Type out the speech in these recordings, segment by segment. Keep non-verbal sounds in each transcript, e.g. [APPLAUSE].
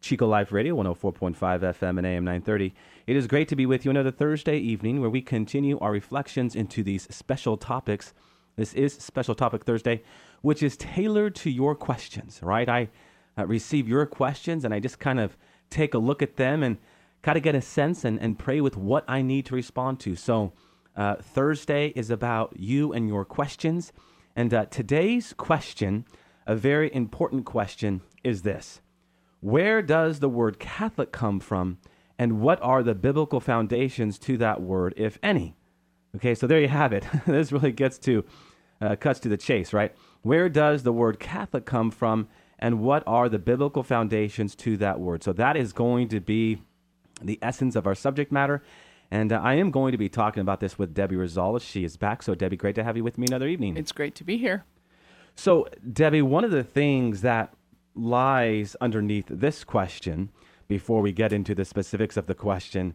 Chico Life Radio, 104.5 FM and AM 930. It is great to be with you another Thursday evening where we continue our reflections into these special topics. This is Special Topic Thursday, which is tailored to your questions, right? I uh, receive your questions and I just kind of take a look at them and kind of get a sense and, and pray with what I need to respond to. So, uh, Thursday is about you and your questions. And uh, today's question, a very important question, is this Where does the word Catholic come from? And what are the biblical foundations to that word, if any? Okay, so there you have it. [LAUGHS] this really gets to, uh, cuts to the chase, right? Where does the word Catholic come from? And what are the biblical foundations to that word? So that is going to be the essence of our subject matter. And uh, I am going to be talking about this with Debbie Rosales. She is back. So, Debbie, great to have you with me another evening. It's great to be here. So, Debbie, one of the things that lies underneath this question, before we get into the specifics of the question,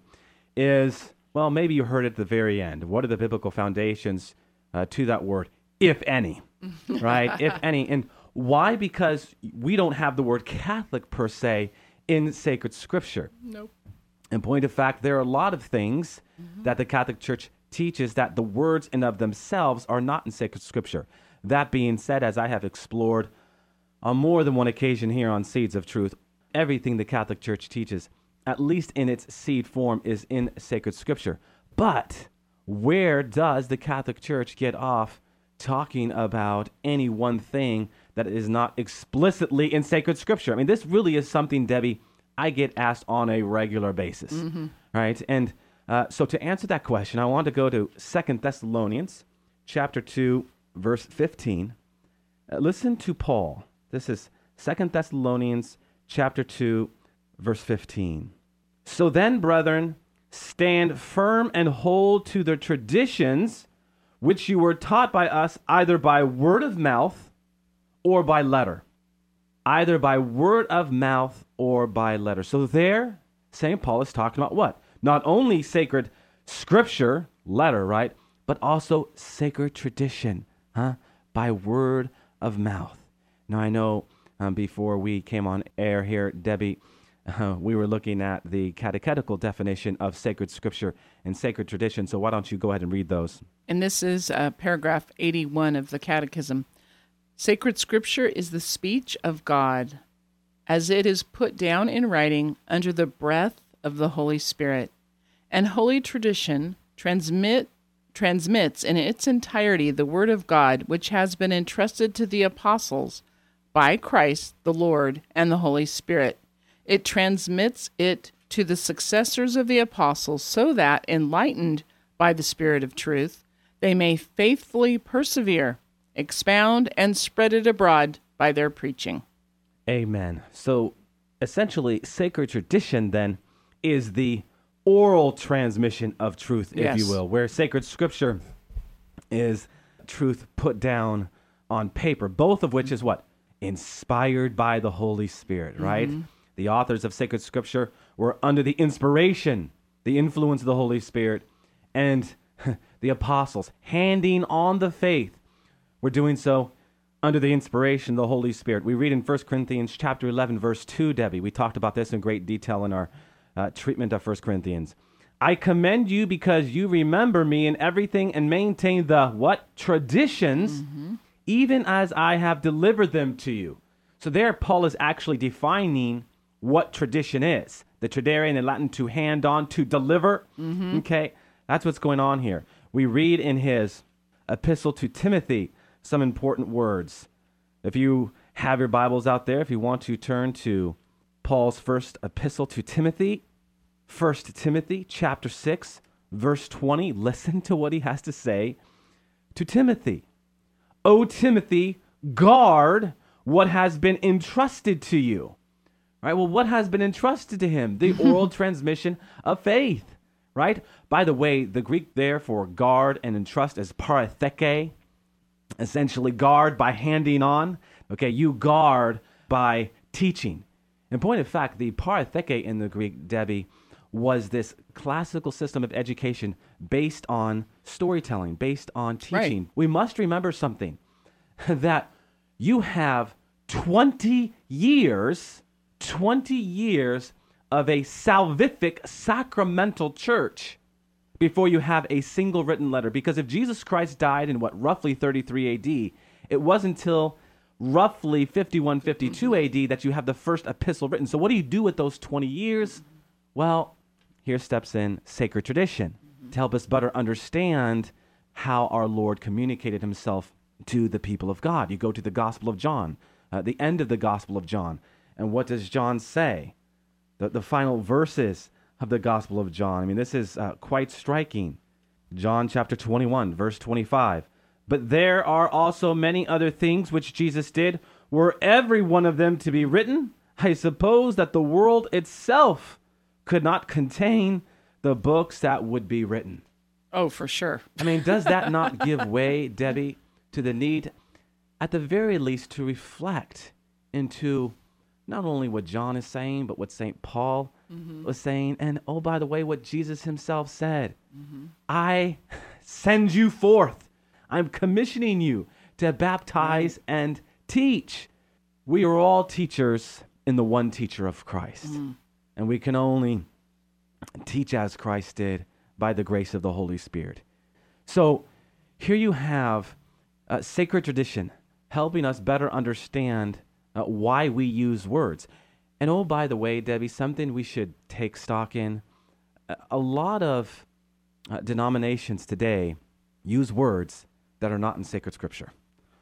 is well, maybe you heard it at the very end. What are the biblical foundations uh, to that word, if any? [LAUGHS] right? If any. And why? Because we don't have the word Catholic per se in sacred scripture. Nope. In point of fact, there are a lot of things that the Catholic Church teaches that the words in of themselves are not in sacred scripture. That being said, as I have explored on more than one occasion here on Seeds of Truth, everything the Catholic Church teaches, at least in its seed form, is in sacred scripture. But where does the Catholic Church get off talking about any one thing that is not explicitly in sacred scripture? I mean, this really is something, Debbie, I get asked on a regular basis, right? And uh, so to answer that question, I want to go to Second Thessalonians chapter 2, verse 15. Uh, listen to Paul. This is Second Thessalonians chapter 2, verse 15. So then, brethren, stand firm and hold to the traditions which you were taught by us either by word of mouth or by letter. Either by word of mouth or by letter. So there, St. Paul is talking about what? Not only sacred scripture, letter, right? But also sacred tradition, huh? By word of mouth. Now, I know um, before we came on air here, Debbie, uh, we were looking at the catechetical definition of sacred scripture and sacred tradition. So why don't you go ahead and read those? And this is uh, paragraph 81 of the Catechism. Sacred Scripture is the speech of God as it is put down in writing under the breath of the Holy Spirit. And Holy Tradition transmit, transmits in its entirety the Word of God, which has been entrusted to the apostles by Christ the Lord and the Holy Spirit. It transmits it to the successors of the apostles so that, enlightened by the Spirit of truth, they may faithfully persevere, expound, and spread it abroad by their preaching. Amen. So essentially, sacred tradition then is the oral transmission of truth, if Yes. you will, where sacred scripture is truth put down on paper, both of which is what? Inspired by the Holy Spirit, right? The authors of sacred scripture were under the inspiration, the influence of the Holy Spirit, and [LAUGHS] the apostles handing on the faith we're doing so under the inspiration of the Holy Spirit. We read in 1 Corinthians chapter 11 verse 2, Debbie. We talked about this in great detail in our uh, treatment of 1 Corinthians. I commend you because you remember me in everything and maintain the what? Traditions even as I have delivered them to you. So there Paul is actually defining what tradition is. The tradere in the Latin to hand on, to deliver. Mm-hmm. Okay, that's what's going on here. We read in his epistle to Timothy some important words. If you have your Bibles out there, if you want to turn to Paul's first epistle to Timothy, 1 Timothy chapter 6, verse 20, listen to what he has to say to Timothy. O Timothy, guard what has been entrusted to you. Right? Well, what has been entrusted to him? The [LAUGHS] oral transmission of faith. Right? By the way, the Greek there for guard and entrust is paratheke, essentially guard by handing on. Okay, you guard by teaching. In point of fact, the paratheke in the Greek, Debbie, was this classical system of education based on storytelling, based on teaching. Right. We must remember something [LAUGHS] that you have 20 years, 20 years of a salvific sacramental church before you have a single written letter. Because if Jesus Christ died in what, roughly 33 AD, it wasn't until roughly 51, 52 AD that you have the first epistle written. So, what do you do with those 20 years? Well, here steps in sacred tradition to help us better understand how our Lord communicated himself to the people of God. You go to the Gospel of John, uh, the end of the Gospel of John. And what does John say? The, the final verses of the Gospel of John. I mean, this is uh, quite striking. John chapter 21, verse 25. But there are also many other things which Jesus did. Were every one of them to be written, I suppose that the world itself could not contain the books that would be written. Oh, for sure. I mean, does that not give way, Debbie, to the need, at the very least, to reflect into not only what John is saying, but what St. Paul mm-hmm. was saying? And oh, by the way, what Jesus himself said mm-hmm. I send you forth, I'm commissioning you to baptize mm. and teach. We are all teachers in the one teacher of Christ. Mm. And we can only teach as Christ did by the grace of the Holy Spirit. So here you have uh, sacred tradition helping us better understand uh, why we use words. And oh, by the way, Debbie, something we should take stock in. A- lot of uh, denominations today use words that are not in sacred scripture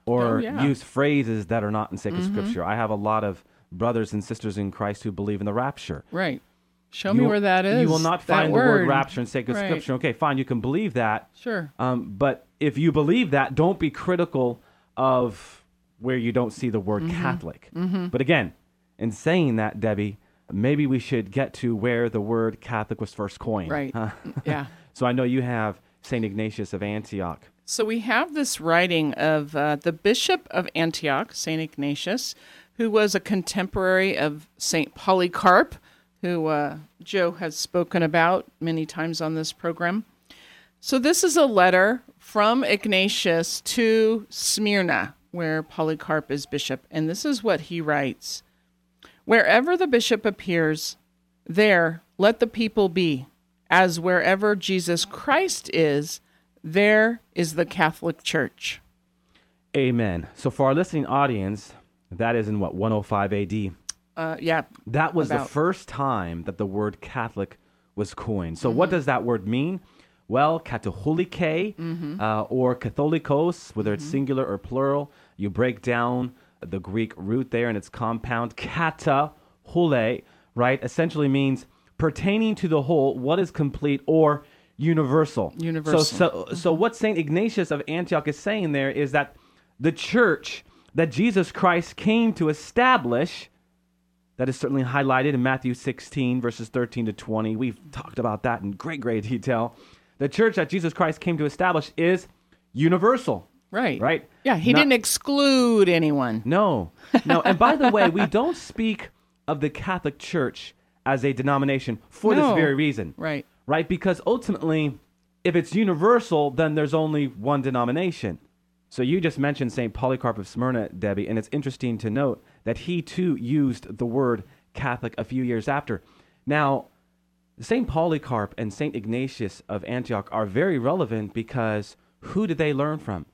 or Oh, yeah. use phrases that are not in sacred scripture. I have a lot of brothers and sisters in Christ who believe in the rapture. Right. Show You me where that is. You will not find the word rapture in sacred Right. scripture. Okay, fine, you can believe that. Sure. Um, but if you believe that, don't be critical of where you don't see the word Mm-hmm. Catholic. But again, in saying that, Debbie, maybe we should get to where the word Catholic was first coined. Right. huh? [LAUGHS] yeah. so I know you have St. Ignatius of Antioch. So we have this writing of uh, the Bishop of Antioch, St. Ignatius, who was a contemporary of St. Polycarp, who uh, Joe has spoken about many times on this program. So this is a letter from Ignatius to Smyrna, where Polycarp is bishop. And this is what he writes Wherever the bishop appears, there let the people be, as wherever Jesus Christ is, there is the Catholic Church. Amen. So for our listening audience, that is in what, 105 AD? Uh, yeah, That was the first time that the word Catholic was coined. So, what does that word mean? Well, katholike uh, or catholicos, whether it's singular or plural, you break down the Greek root there and its compound, kata hule, right? Essentially means pertaining to the whole, what is complete or universal. Universal. So, so, so what St. Ignatius of Antioch is saying there is that the church that Jesus Christ came to establish that is certainly highlighted in Matthew 16, verses 13 to 20. We've talked about that in great, great detail. The church that Jesus Christ came to establish is universal. right. Right? Yeah, he Not- didn't exclude anyone. No, no. And by the [LAUGHS] way, we don't speak of the Catholic Church as a denomination for No. this very reason. Right. Right? Because ultimately, if it's universal, then there's only one denomination. So you just mentioned St. Polycarp of Smyrna, Debbie, and it's interesting to note that he too used the word Catholic a few years after. Now, St. Polycarp and St. Ignatius of Antioch are very relevant because who did they learn from?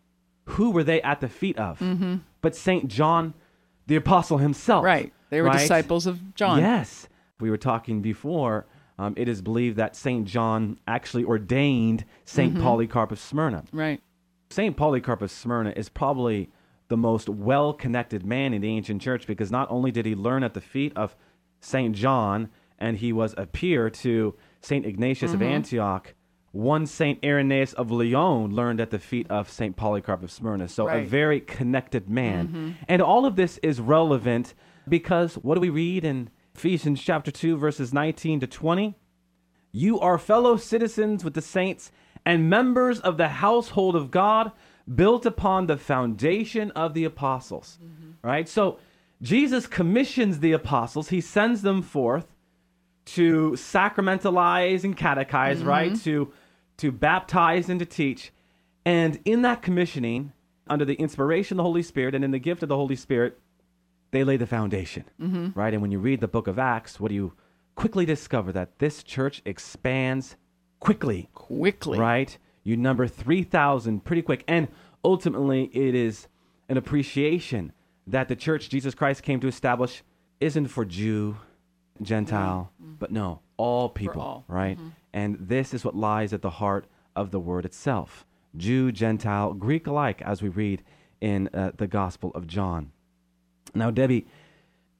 Who were they at the feet of? Mm-hmm. But St. John, the apostle himself. Right. They were right? disciples of John. Yes. We were talking before. Um, it is believed that St. John actually ordained saint Mm-hmm. Polycarp of Smyrna. Right. St. Polycarp of Smyrna is probably the most well connected man in the ancient church because not only did he learn at the feet of St. John and he was a peer to St. Ignatius Mm-hmm. of Antioch, one St. Irenaeus of Lyon learned at the feet of St. Polycarp of Smyrna. So a Right. Mm-hmm. very connected man. And all of this is relevant because what do we read in Ephesians chapter 2, verses 19 to 20. You are fellow citizens with the saints and members of the household of God, built upon the foundation of the apostles. Mm-hmm. Right? So Jesus commissions the apostles, he sends them forth to sacramentalize and catechize, mm-hmm. right? To to baptize and to teach. And in that commissioning, under the inspiration of the Holy Spirit and in the gift of the Holy Spirit, they lay the foundation, mm-hmm. right? And when you read the book of Acts, what do you quickly discover that this church expands quickly, Quickly. right? You number 3,000 pretty quick. And ultimately, it is an appreciation that the church Jesus Christ came to establish isn't for Jew, Gentile, mm-hmm. Mm-hmm. but no, all people, all. right? Mm-hmm. And this is what lies at the heart of the word itself Jew, Gentile, Greek alike, as we read in uh, the Gospel of John. Now, Debbie,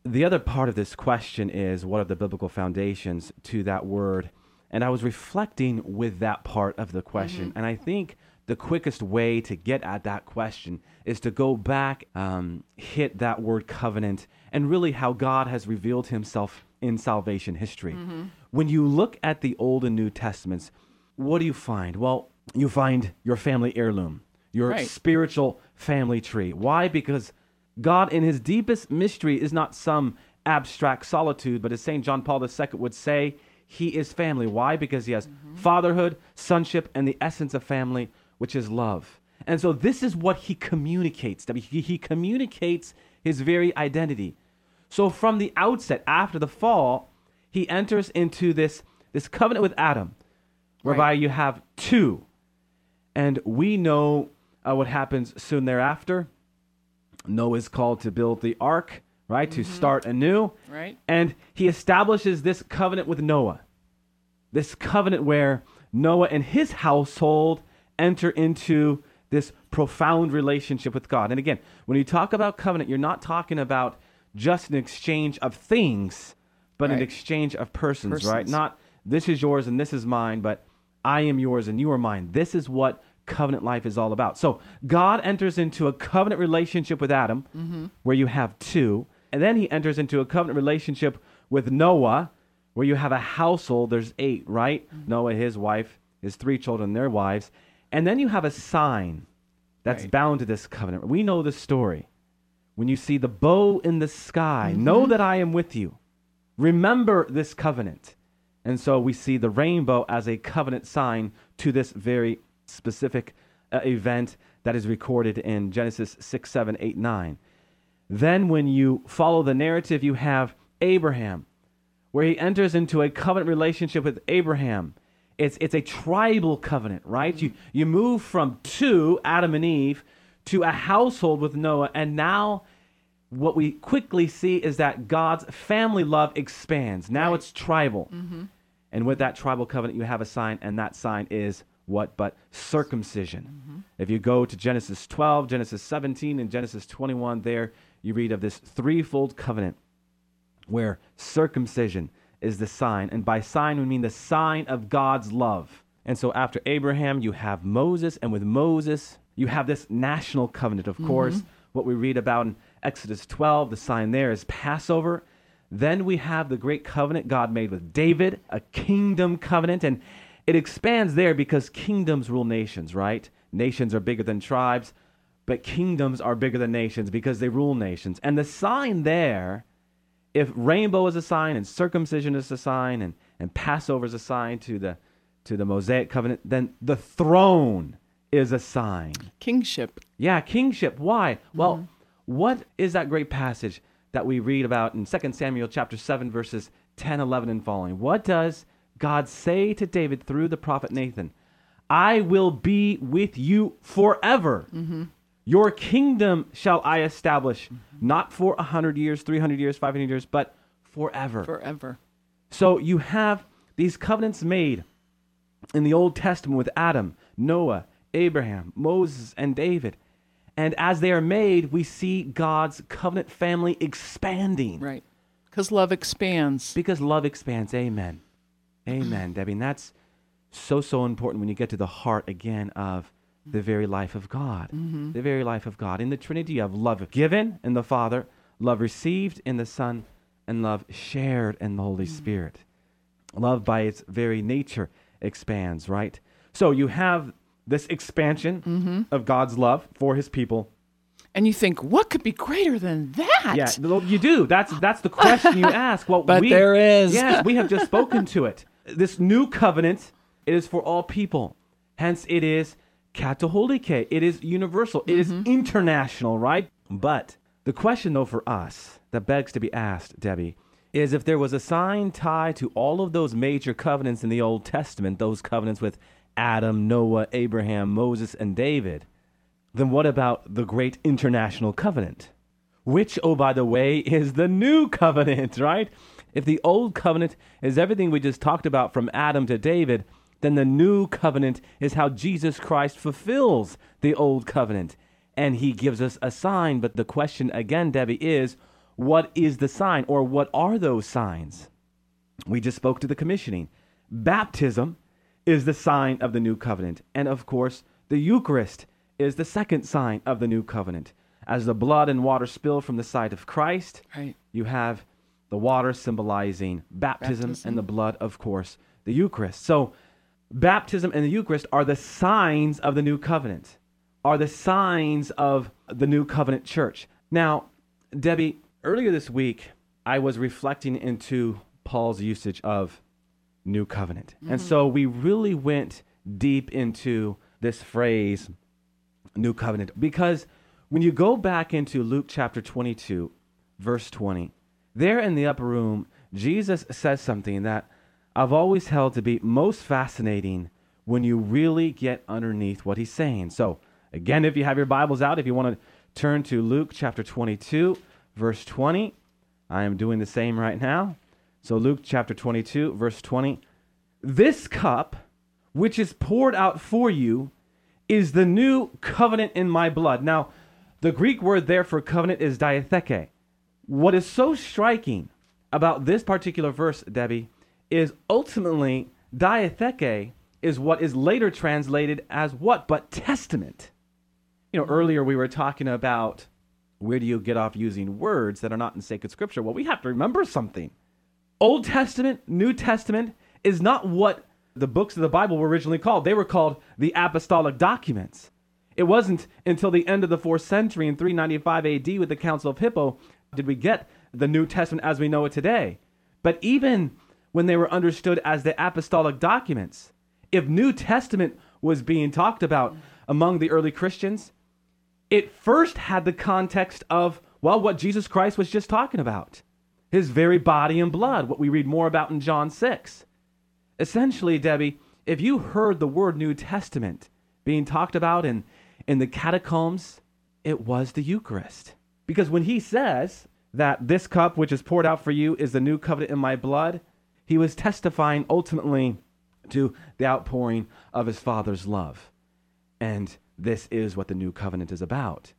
the other part of this question is what are the biblical foundations to that word? And I was reflecting with that part of the question. And I think the quickest way to get at that question is to go back, um, hit that word covenant, and really how God has revealed himself in salvation history. When you look at the Old and New Testaments, what do you find? Well, you find your family heirloom, your Right. spiritual family tree. Why? Because God, in his deepest mystery, is not some abstract solitude, but as St. John Paul II would say, he is family. Why? Because he has fatherhood, sonship, and the essence of family, which is love. And so this is what he communicates. That He, he communicates his very identity. So from the outset, after the fall, he enters into this, this covenant with Adam, whereby Right. you have two. And we know uh, what happens soon thereafter. Noah is called to build the ark, right? To mm-hmm. start anew. Right. And he establishes this covenant with Noah. This covenant where Noah and his household enter into this profound relationship with God. And again, when you talk about covenant, you're not talking about just an exchange of things, but an exchange of persons, right? Not this is yours and this is mine, but I am yours and you are mine. This is what covenant life is all about. So God enters into a covenant relationship with Adam, mm-hmm. where you have two, and then he enters into a covenant relationship with Noah, where you have a household. There's eight, right? Noah, his wife, his three children, their wives, and then you have a sign that's Right. bound to this covenant. We know the story. When you see the bow in the sky, know that I am with you. Remember this covenant. And so we see the rainbow as a covenant sign to this very specific uh, event that is recorded in Genesis 6, 7, 8, 9. Then, when you follow the narrative, you have Abraham, where he enters into a covenant relationship with Abraham. It's, it's a tribal covenant, right? You, you move from two, Adam and Eve, to a household with Noah, and now what we quickly see is that God's family love expands. Now Right. it's tribal. Mm-hmm. And with that tribal covenant, you have a sign, and that sign is what? But circumcision. Mm-hmm. If you go to Genesis 12, Genesis 17, and Genesis 21, there you read of this threefold covenant where circumcision is the sign. And by sign, we mean the sign of God's love. And so after Abraham, you have Moses. And with Moses, you have this national covenant, of mm-hmm. course. What we read about in Exodus 12, the sign there is Passover. Then we have the great covenant God made with David, a kingdom covenant. And it expands there because kingdoms rule nations, right? Nations are bigger than tribes, but kingdoms are bigger than nations because they rule nations. And the sign there if rainbow is a sign and circumcision is a sign and, and Passover is a sign to the to the Mosaic covenant, then the throne is a sign. Kingship. Yeah, kingship. Why? Well, mm-hmm. what is that great passage that we read about in 2 Samuel chapter 7 verses 10, 11 and following? What does God say to David through the prophet Nathan? I will be with you forever. Mm-hmm. Your kingdom shall I establish, mm-hmm. not for a hundred years, three hundred years, five hundred years, but forever. Forever. So you have these covenants made in the Old Testament with Adam, Noah, Abraham, Moses, and David. And as they are made, we see God's covenant family expanding Right. Because love expands. because love expands. Amen. Amen, Debbie. And that's so, so important when you get to the heart again of the very life of God. Mm-hmm. The very life of God. In the Trinity, you have love given in the Father, love received in the Son, and love shared in the Holy mm-hmm. Spirit. Love by its very nature expands, right? So you have this expansion mm-hmm. of God's love for his people. And you think, what could be greater than that? Yeah, you do. That's that's the question you [LAUGHS] ask. Well, But we, there is. Yes, we have just spoken to it. This new covenant is for all people. Hence, it is katholike. It is universal. It is mm-hmm. international, right? But the question, though, for us that begs to be asked, Debbie, is if there was a sign tied to all of those major covenants in the Old Testament, those covenants with Adam, Noah, Abraham, Moses, and David, then what about the great international covenant? Which, oh, by the way, is the new [LAUGHS] covenant, right? If the old covenant is everything we just talked about from Adam to David, then the new covenant is how Jesus Christ fulfills the old covenant. And he gives us a sign. But the question again, Debbie, is what is the sign or what are those signs? We just spoke to the commissioning. Baptism is the sign of the new covenant. And of course, the Eucharist is the second sign of the new covenant. As the blood and water spill from the side of Christ, Right. you have the water symbolizing baptism, Baptism. and the blood, of course, the Eucharist. So, baptism and the Eucharist are the signs of the new covenant, are the signs of the new covenant church. Now, Debbie, earlier this week, I was reflecting into Paul's usage of new covenant. And mm-hmm. so we really went deep into this phrase, new covenant, because when you go back into Luke chapter 22, verse 20, there in the upper room, Jesus says something that I've always held to be most fascinating when you really get underneath what he's saying. So, again, if you have your Bibles out, if you want to turn to Luke chapter 22, verse 20, I am doing the same right now. So, Luke chapter 22, verse 20. This cup, which is poured out for you, is the new covenant in my blood. Now, the Greek word there for covenant is diatheke. What is so striking about this particular verse, Debbie, is ultimately diatheke is what is later translated as what but testament. You know, earlier we were talking about where do you get off using words that are not in sacred scripture? Well, we have to remember something. Old Testament, New Testament is not what the books of the Bible were originally called. They were called the apostolic documents. It wasn't until the end of the fourth century in 395 AD with the Council of Hippo did we get the New Testament as we know it today. But even when they were understood as the apostolic documents, if New Testament was being talked about among the early Christians, it first had the context of, well, what Jesus Christ was just talking about his very body and blood, what we read more about in John 6. Essentially, Debbie, if you heard the word New Testament being talked about in, in the catacombs, it was the Eucharist. Because when he says that this cup which is poured out for you is the new covenant in my blood, he was testifying ultimately to the outpouring of his Father's love. And this is what the new covenant is about.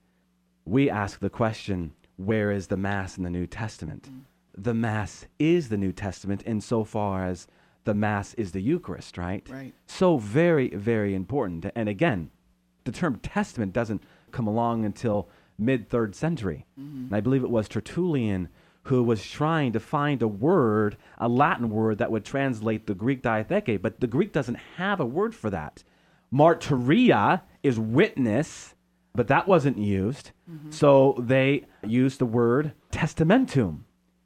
We ask the question where is the Mass in the New Testament? Mm. The Mass is the New Testament insofar as the Mass is the Eucharist, right? Right. So very, very important. And again, the term testament doesn't come along until mid third century. Mm-hmm. And I believe it was Tertullian who was trying to find a word, a Latin word that would translate the Greek diatheke, but the Greek doesn't have a word for that. Martyria is witness, but that wasn't used. Mm-hmm. So they used the word testamentum.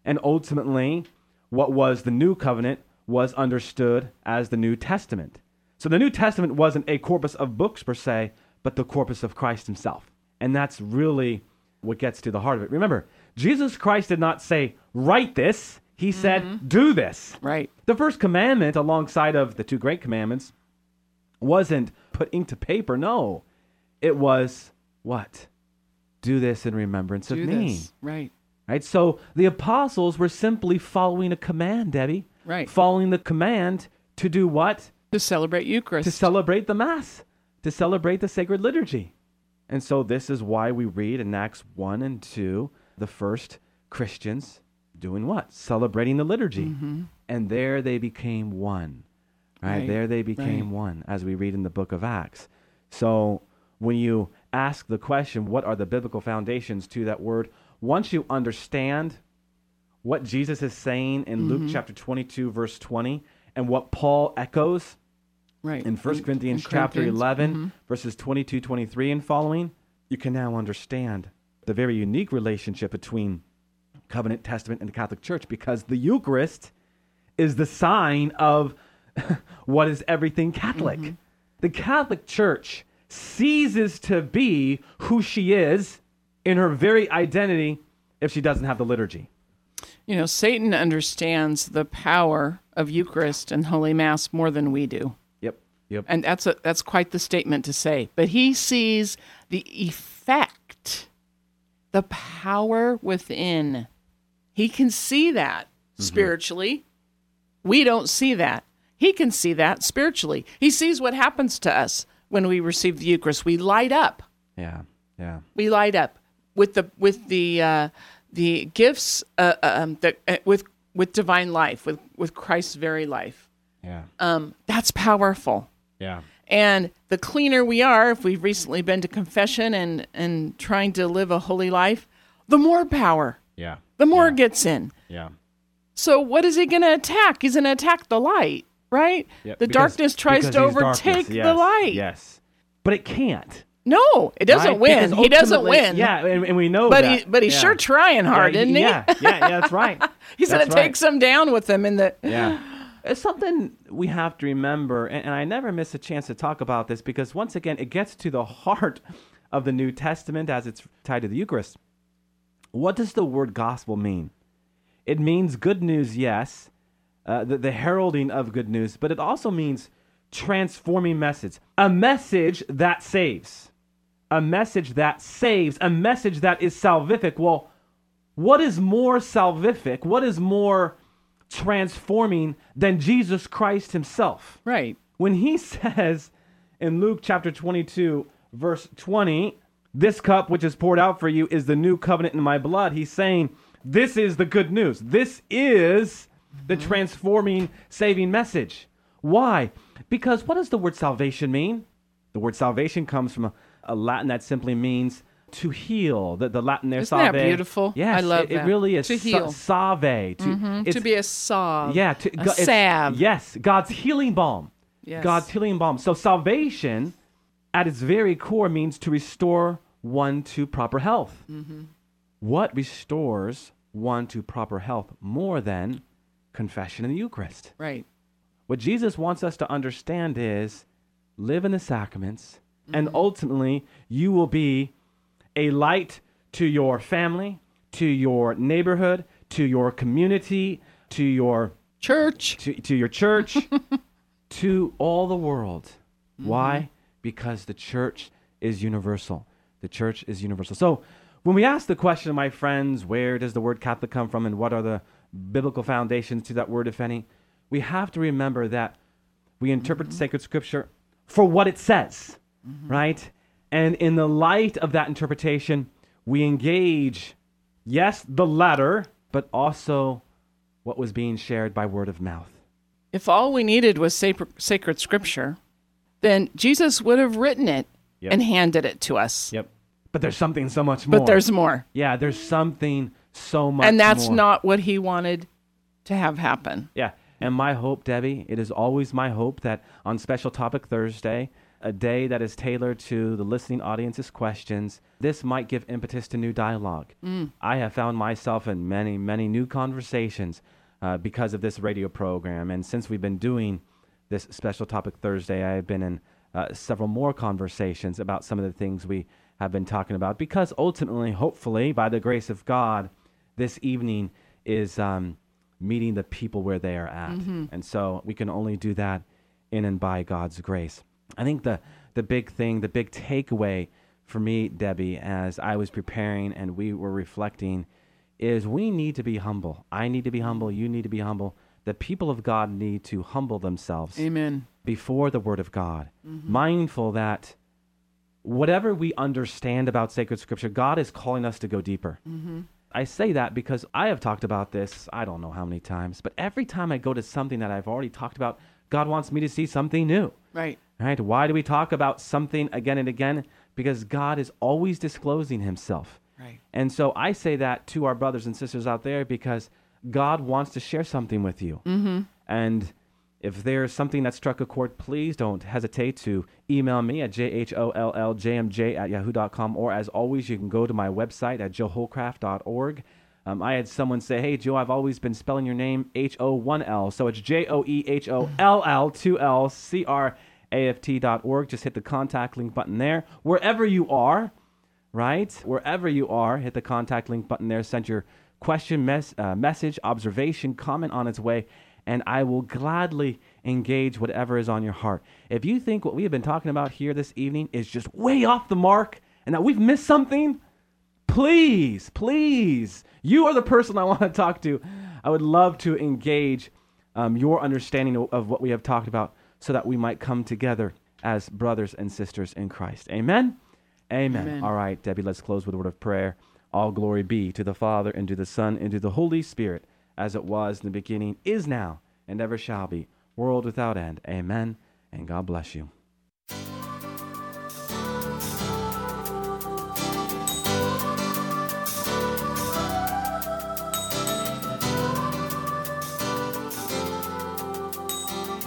And ultimately, what was the new covenant was understood as the New Testament. So the New Testament wasn't a corpus of books per se, but the corpus of Christ himself. And that's really what gets to the heart of it. Remember, Jesus Christ did not say, write this. He said, mm-hmm. do this. Right. The first commandment, alongside of the two great commandments, wasn't put ink to paper. No, it was what? Do this in remembrance Do of me. this. Right. Right? So the apostles were simply following a command, Debbie. Right. Following the command to do what? To celebrate Eucharist. To celebrate the Mass, to celebrate the sacred liturgy. And so this is why we read in Acts 1 and 2 the first Christians doing what? Celebrating the liturgy. And there they became one. Right? Right, There they became right. one, as we read in the book of Acts. So when you ask the question, what are the biblical foundations to that word? Once you understand what Jesus is saying in Luke Mm-hmm. chapter 22, verse 20, and what Paul echoes Right. in 1 In- Corinthians in chapter Corinthians. 11, Mhm. verses 22, 23, and following, you can now understand the very unique relationship between covenant, testament, and the Catholic Church because the Eucharist is the sign of [LAUGHS] what is everything Catholic. Mm-hmm. The Catholic Church ceases to be who she is in her very identity if she doesn't have the liturgy. You know, Satan understands the power of Eucharist and Holy Mass more than we do. Yep. Yep. And that's a that's quite the statement to say. But he sees the effect, the power within. He can see that spiritually. We don't see that. He can see that spiritually. He sees what happens to us when we receive the Eucharist. We light up. Yeah. Yeah. We light up with the with the uh, the gifts uh, um, that uh, with with divine life, with with Christ's very life. Yeah. Um, that's powerful. Yeah. And the cleaner we are, if we've recently been to confession and, and trying to live a holy life, the more power, Yeah. the more Yeah. it gets in. Yeah. So what is he going to attack? He's going to attack the light, right? Yep, the because- darkness tries to darkness, overtake the light. Yes, but it can't. No, it doesn't right? win. He doesn't win. Yeah, and, and we know But that. he but he's Yeah. sure trying hard, yeah, isn't he? Yeah, yeah, yeah, that's right. [LAUGHS] He's going to take right. some down with him in the Yeah. It's something we have to remember, and, and I never miss a chance to talk about this because, once again, it gets to the heart of the New Testament as it's tied to the Eucharist. What does the word gospel mean? It means good news, yes, uh, the, the heralding of good news, but it also means transforming message, a message that saves, a message that saves, a message that is salvific. Well, what is more salvific? What is more transforming than Jesus Christ himself? right. When he [LAUGHS] says in Luke chapter 22, verse 20, this cup which is poured out for you is the new covenant in my blood, he's saying, this is the good news. This is the mm-hmm. transforming, saving message. Why? Because what does the word salvation mean? The word salvation comes from a, a Latin that simply means to heal. The, the Latin there, Isn't that beautiful? Yes, I love it, it that. really is. To sa- heal. Salve. To, it's- to be a salve. yeah, to, a salve. Yes, God's healing balm. Yes. God's healing balm. So salvation, at its very core, means to restore one to proper health. Mm-hmm. What restores one to proper health more than confession and the Eucharist? Right. What Jesus wants us to understand is live in the sacraments, and Mm-hmm. ultimately you will be a light to your family, to your neighborhood, to your community, to your Church. to, to your church, [LAUGHS] to all the world. Mm-hmm. Why? Because the church is universal. The church is universal. So when we ask the question, my friends, where does the word Catholic come from and what are the biblical foundations to that word, if any, we have to remember that we interpret Mm-hmm. sacred scripture for what it says, right? And in the light of that interpretation, we engage, yes, the letter, but also what was being shared by word of mouth. If all we needed was sacred, scripture, then Jesus would have written it Yep. and handed it to us. Yep. But there's something so much more. But there's more. yeah, there's something so much and that's more. not what he wanted to have happen. Yeah. And my hope, Debbie, it is always my hope that on Special Topic Thursday, a day that is tailored to the listening audience's questions, this might give impetus to new dialogue. I have found myself in many, many new conversations uh, because of this radio program. And since we've been doing this Special Topic Thursday, I have been in uh, several more conversations about some of the things we have been talking about because ultimately, hopefully, by the grace of God, this evening is um, meeting the people where they are at. And so we can only do that in and by God's grace. I think the, the big thing, the big takeaway for me, Debbie, as I was preparing and we were reflecting, is we need to be humble. I need to be humble. You need to be humble. The people of God need to humble themselves Amen. before the Word of God, mm-hmm. mindful that whatever we understand about sacred scripture, God is calling us to go deeper. Mm-hmm. I say that because I have talked about this, I don't know how many times, but every time I go to something that I've already talked about, God wants me to see something new. Right. Right? Why do we talk about something again and again? Because God is always disclosing himself. Right. And so I say that to our brothers and sisters out there because God wants to share something with you. Mm-hmm. And if there's something that struck a chord, please don't hesitate to email me at jholljmj at yahoo.com. Or as always, you can go to my website at joehollcraft.org. Um, I had someone say, Hey, Joe, I've always been spelling your name H O 1 L. So it's J O E H O L L 2 L C R A F T.org. Just hit the contact link button there. Wherever you are, right? Wherever you are, hit the contact link button there. Send your question, mes- uh, message, observation, comment on its way, and I will gladly engage whatever is on your heart. If you think what we have been talking about here this evening is just way off the mark and that we've missed something, please, please, you are the person I want to talk to. I would love to engage um, your understanding of what we have talked about so that we might come together as brothers and sisters in Christ. Amen? Amen. Amen. All right, Debbie, let's close with a word of prayer. All glory be to the Father, and to the Son, and to the Holy Spirit, as it was in the beginning, is now, and ever shall be, world without end. Amen. And God bless you.